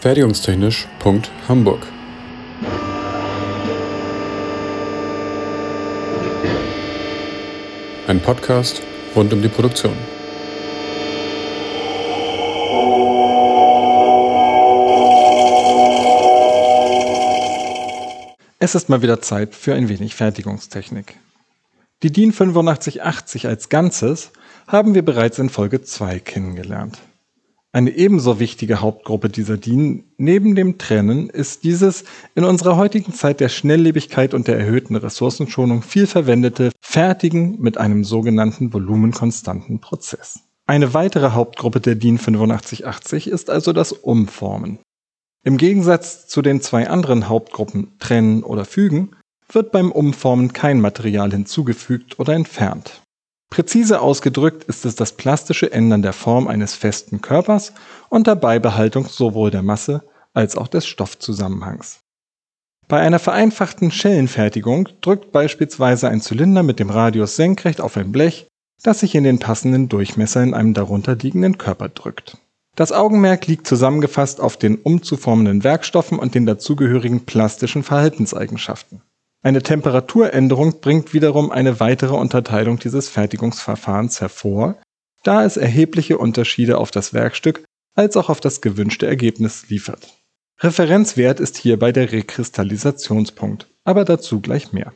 Fertigungstechnisch.hamburg Ein Podcast rund um die Produktion. Es ist mal wieder Zeit für ein wenig Fertigungstechnik. Die DIN 8580 als Ganzes haben wir bereits in Folge 2 kennengelernt. Eine ebenso wichtige Hauptgruppe dieser DIN neben dem Trennen ist dieses in unserer heutigen Zeit der Schnelllebigkeit und der erhöhten Ressourcenschonung viel verwendete Fertigen mit einem sogenannten volumenkonstanten Prozess. Eine weitere Hauptgruppe der DIN 8580 ist also das Umformen. Im Gegensatz zu den zwei anderen Hauptgruppen Trennen oder Fügen wird beim Umformen kein Material hinzugefügt oder entfernt. Präzise ausgedrückt ist es das plastische Ändern der Form eines festen Körpers unter Beibehaltung sowohl der Masse als auch des Stoffzusammenhangs. Bei einer vereinfachten Schellenfertigung drückt beispielsweise ein Zylinder mit dem Radius senkrecht auf ein Blech, das sich in den passenden Durchmesser in einem darunter liegenden Körper drückt. Das Augenmerk liegt zusammengefasst auf den umzuformenden Werkstoffen und den dazugehörigen plastischen Verhaltenseigenschaften. Eine Temperaturänderung bringt wiederum eine weitere Unterteilung dieses Fertigungsverfahrens hervor, da es erhebliche Unterschiede auf das Werkstück als auch auf das gewünschte Ergebnis liefert. Referenzwert ist hierbei der Rekristallisationspunkt, aber dazu gleich mehr.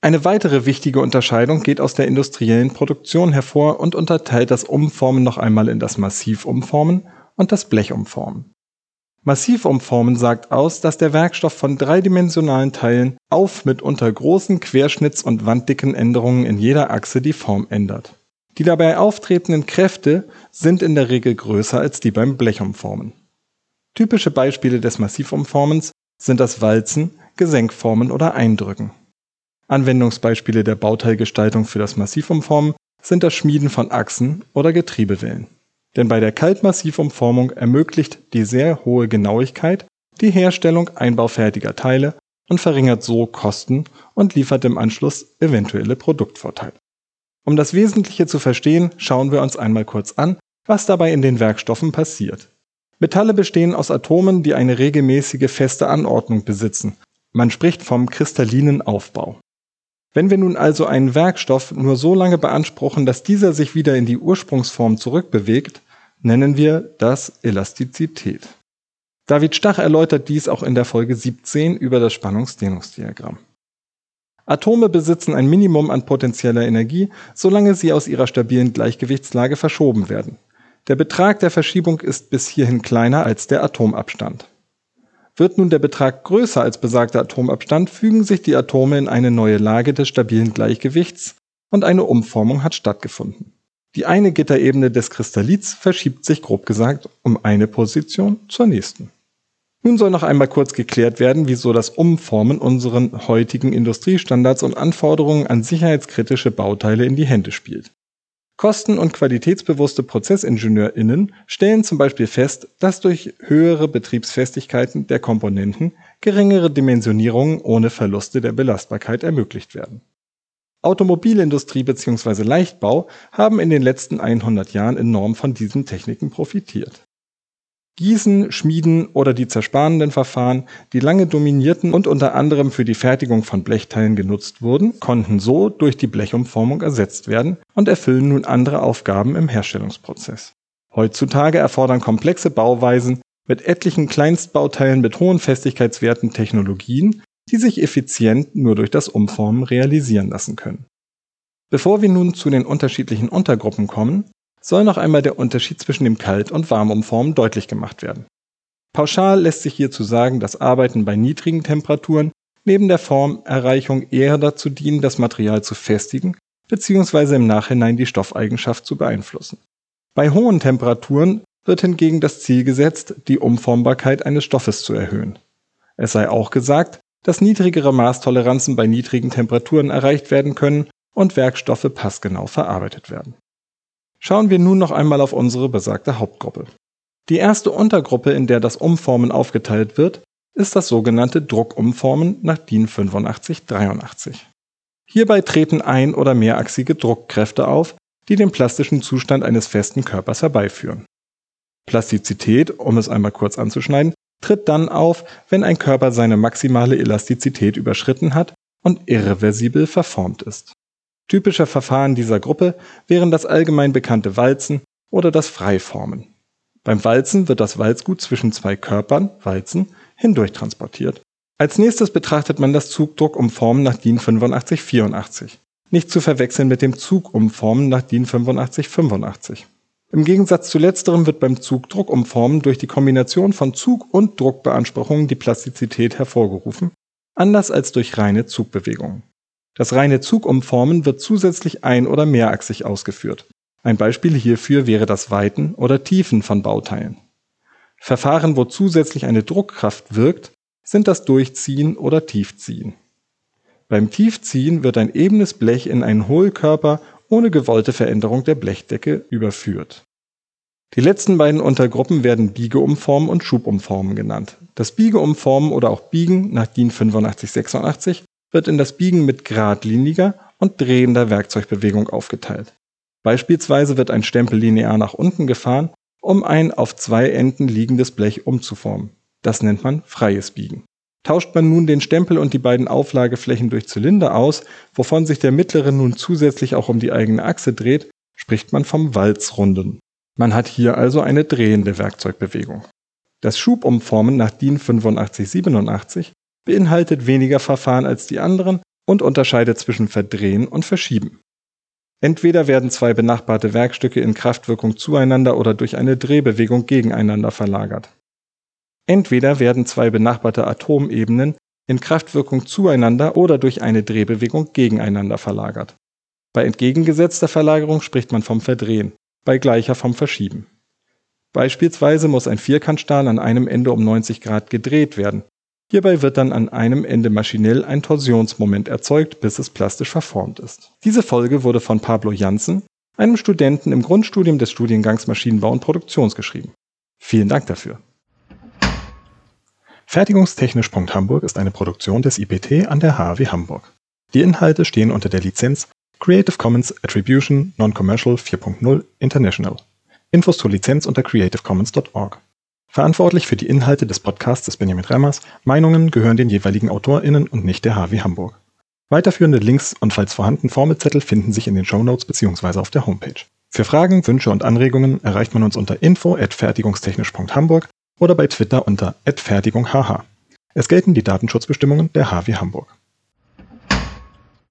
Eine weitere wichtige Unterscheidung geht aus der industriellen Produktion hervor und unterteilt das Umformen noch einmal in das Massivumformen und das Blechumformen. Massivumformen sagt aus, dass der Werkstoff von dreidimensionalen Teilen auf mitunter großen Querschnitts- und wanddicken Änderungen in jeder Achse die Form ändert. Die dabei auftretenden Kräfte sind in der Regel größer als die beim Blechumformen. Typische Beispiele des Massivumformens sind das Walzen, Gesenkformen oder Eindrücken. Anwendungsbeispiele der Bauteilgestaltung für das Massivumformen sind das Schmieden von Achsen oder Getriebewellen denn bei der Kaltmassivumformung ermöglicht die sehr hohe Genauigkeit die Herstellung einbaufertiger Teile und verringert so Kosten und liefert im Anschluss eventuelle Produktvorteile. Um das Wesentliche zu verstehen, schauen wir uns einmal kurz an, was dabei in den Werkstoffen passiert. Metalle bestehen aus Atomen, die eine regelmäßige feste Anordnung besitzen. Man spricht vom kristallinen Aufbau. Wenn wir nun also einen Werkstoff nur so lange beanspruchen, dass dieser sich wieder in die Ursprungsform zurückbewegt, nennen wir das Elastizität. David Stach erläutert dies auch in der Folge 17 über das Spannungsdehnungsdiagramm. Atome besitzen ein Minimum an potenzieller Energie, solange sie aus ihrer stabilen Gleichgewichtslage verschoben werden. Der Betrag der Verschiebung ist bis hierhin kleiner als der Atomabstand. Wird nun der Betrag größer als besagter Atomabstand, fügen sich die Atome in eine neue Lage des stabilen Gleichgewichts und eine Umformung hat stattgefunden. Die eine Gitterebene des Kristallits verschiebt sich grob gesagt um eine Position zur nächsten. Nun soll noch einmal kurz geklärt werden, wieso das Umformen unseren heutigen Industriestandards und Anforderungen an sicherheitskritische Bauteile in die Hände spielt. Kosten- und qualitätsbewusste ProzessingenieurInnen stellen zum Beispiel fest, dass durch höhere Betriebsfestigkeiten der Komponenten geringere Dimensionierungen ohne Verluste der Belastbarkeit ermöglicht werden. Automobilindustrie bzw. Leichtbau haben in den letzten 100 Jahren enorm von diesen Techniken profitiert. Gießen, Schmieden oder die zerspanenden Verfahren, die lange dominierten und unter anderem für die Fertigung von Blechteilen genutzt wurden, konnten so durch die Blechumformung ersetzt werden und erfüllen nun andere Aufgaben im Herstellungsprozess. Heutzutage erfordern komplexe Bauweisen mit etlichen Kleinstbauteilen mit hohen Festigkeitswerten Technologien, die sich effizient nur durch das Umformen realisieren lassen können. Bevor wir nun zu den unterschiedlichen Untergruppen kommen, soll noch einmal der Unterschied zwischen dem Kalt- und Warmumformen deutlich gemacht werden. Pauschal lässt sich hierzu sagen, dass Arbeiten bei niedrigen Temperaturen neben der Formerreichung eher dazu dienen, das Material zu festigen bzw. im Nachhinein die Stoffeigenschaft zu beeinflussen. Bei hohen Temperaturen wird hingegen das Ziel gesetzt, die Umformbarkeit eines Stoffes zu erhöhen. Es sei auch gesagt, dass niedrigere Maßtoleranzen bei niedrigen Temperaturen erreicht werden können und Werkstoffe passgenau verarbeitet werden. Schauen wir nun noch einmal auf unsere besagte Hauptgruppe. Die erste Untergruppe, in der das Umformen aufgeteilt wird, ist das sogenannte Druckumformen nach DIN 8583. Hierbei treten ein- oder mehrachsige Druckkräfte auf, die den plastischen Zustand eines festen Körpers herbeiführen. Plastizität, um es einmal kurz anzuschneiden, tritt dann auf, wenn ein Körper seine maximale Elastizität überschritten hat und irreversibel verformt ist. Typische Verfahren dieser Gruppe wären das allgemein bekannte Walzen oder das Freiformen. Beim Walzen wird das Walzgut zwischen zwei Körpern, Walzen, hindurch transportiert. Als nächstes betrachtet man das Zugdruckumformen nach DIN 8584. Nicht zu verwechseln mit dem Zugumformen nach DIN 8585. Im Gegensatz zu letzterem wird beim Zugdruckumformen durch die Kombination von Zug- und Druckbeanspruchungen die Plastizität hervorgerufen, anders als durch reine Zugbewegungen. Das reine Zugumformen wird zusätzlich ein- oder mehrachsig ausgeführt. Ein Beispiel hierfür wäre das Weiten oder Tiefen von Bauteilen. Verfahren, wo zusätzlich eine Druckkraft wirkt, sind das Durchziehen oder Tiefziehen. Beim Tiefziehen wird ein ebenes Blech in einen Hohlkörper ohne gewollte Veränderung der Blechdecke überführt. Die letzten beiden Untergruppen werden Biegeumformen und Schubumformen genannt. Das Biegeumformen oder auch Biegen nach DIN 8586 wird in das Biegen mit geradliniger und drehender Werkzeugbewegung aufgeteilt. Beispielsweise wird ein Stempel linear nach unten gefahren, um ein auf zwei Enden liegendes Blech umzuformen. Das nennt man freies Biegen. Tauscht man nun den Stempel und die beiden Auflageflächen durch Zylinder aus, wovon sich der mittlere nun zusätzlich auch um die eigene Achse dreht, spricht man vom Walzrunden. Man hat hier also eine drehende Werkzeugbewegung. Das Schubumformen nach DIN 8587 beinhaltet weniger Verfahren als die anderen und unterscheidet zwischen Verdrehen und Verschieben. Entweder werden zwei benachbarte Werkstücke in Kraftwirkung zueinander oder durch eine Drehbewegung gegeneinander verlagert. Entweder werden zwei benachbarte Atomebenen in Kraftwirkung zueinander oder durch eine Drehbewegung gegeneinander verlagert. Bei entgegengesetzter Verlagerung spricht man vom Verdrehen, bei gleicher vom Verschieben. Beispielsweise muss ein Vierkantstahl an einem Ende um 90 Grad gedreht werden. Hierbei wird dann an einem Ende maschinell ein Torsionsmoment erzeugt, bis es plastisch verformt ist. Diese Folge wurde von Pablo Janssen, einem Studenten im Grundstudium des Studiengangs Maschinenbau und Produktions geschrieben. Vielen Dank dafür. Fertigungstechnisch.hamburg ist eine Produktion des IPT an der HAW Hamburg. Die Inhalte stehen unter der Lizenz Creative Commons Attribution Non-Commercial 4.0 International. Infos zur Lizenz unter creativecommons.org. Verantwortlich für die Inhalte des Podcasts ist Benjamin Remmers. Meinungen gehören den jeweiligen AutorInnen und nicht der HW Hamburg. Weiterführende Links und falls vorhanden Formelzettel finden sich in den Shownotes bzw. auf der Homepage. Für Fragen, Wünsche und Anregungen erreicht man uns unter info@fertigungstechnisch.hamburg oder bei Twitter unter @fertigunghh. Es gelten die Datenschutzbestimmungen der HW Hamburg.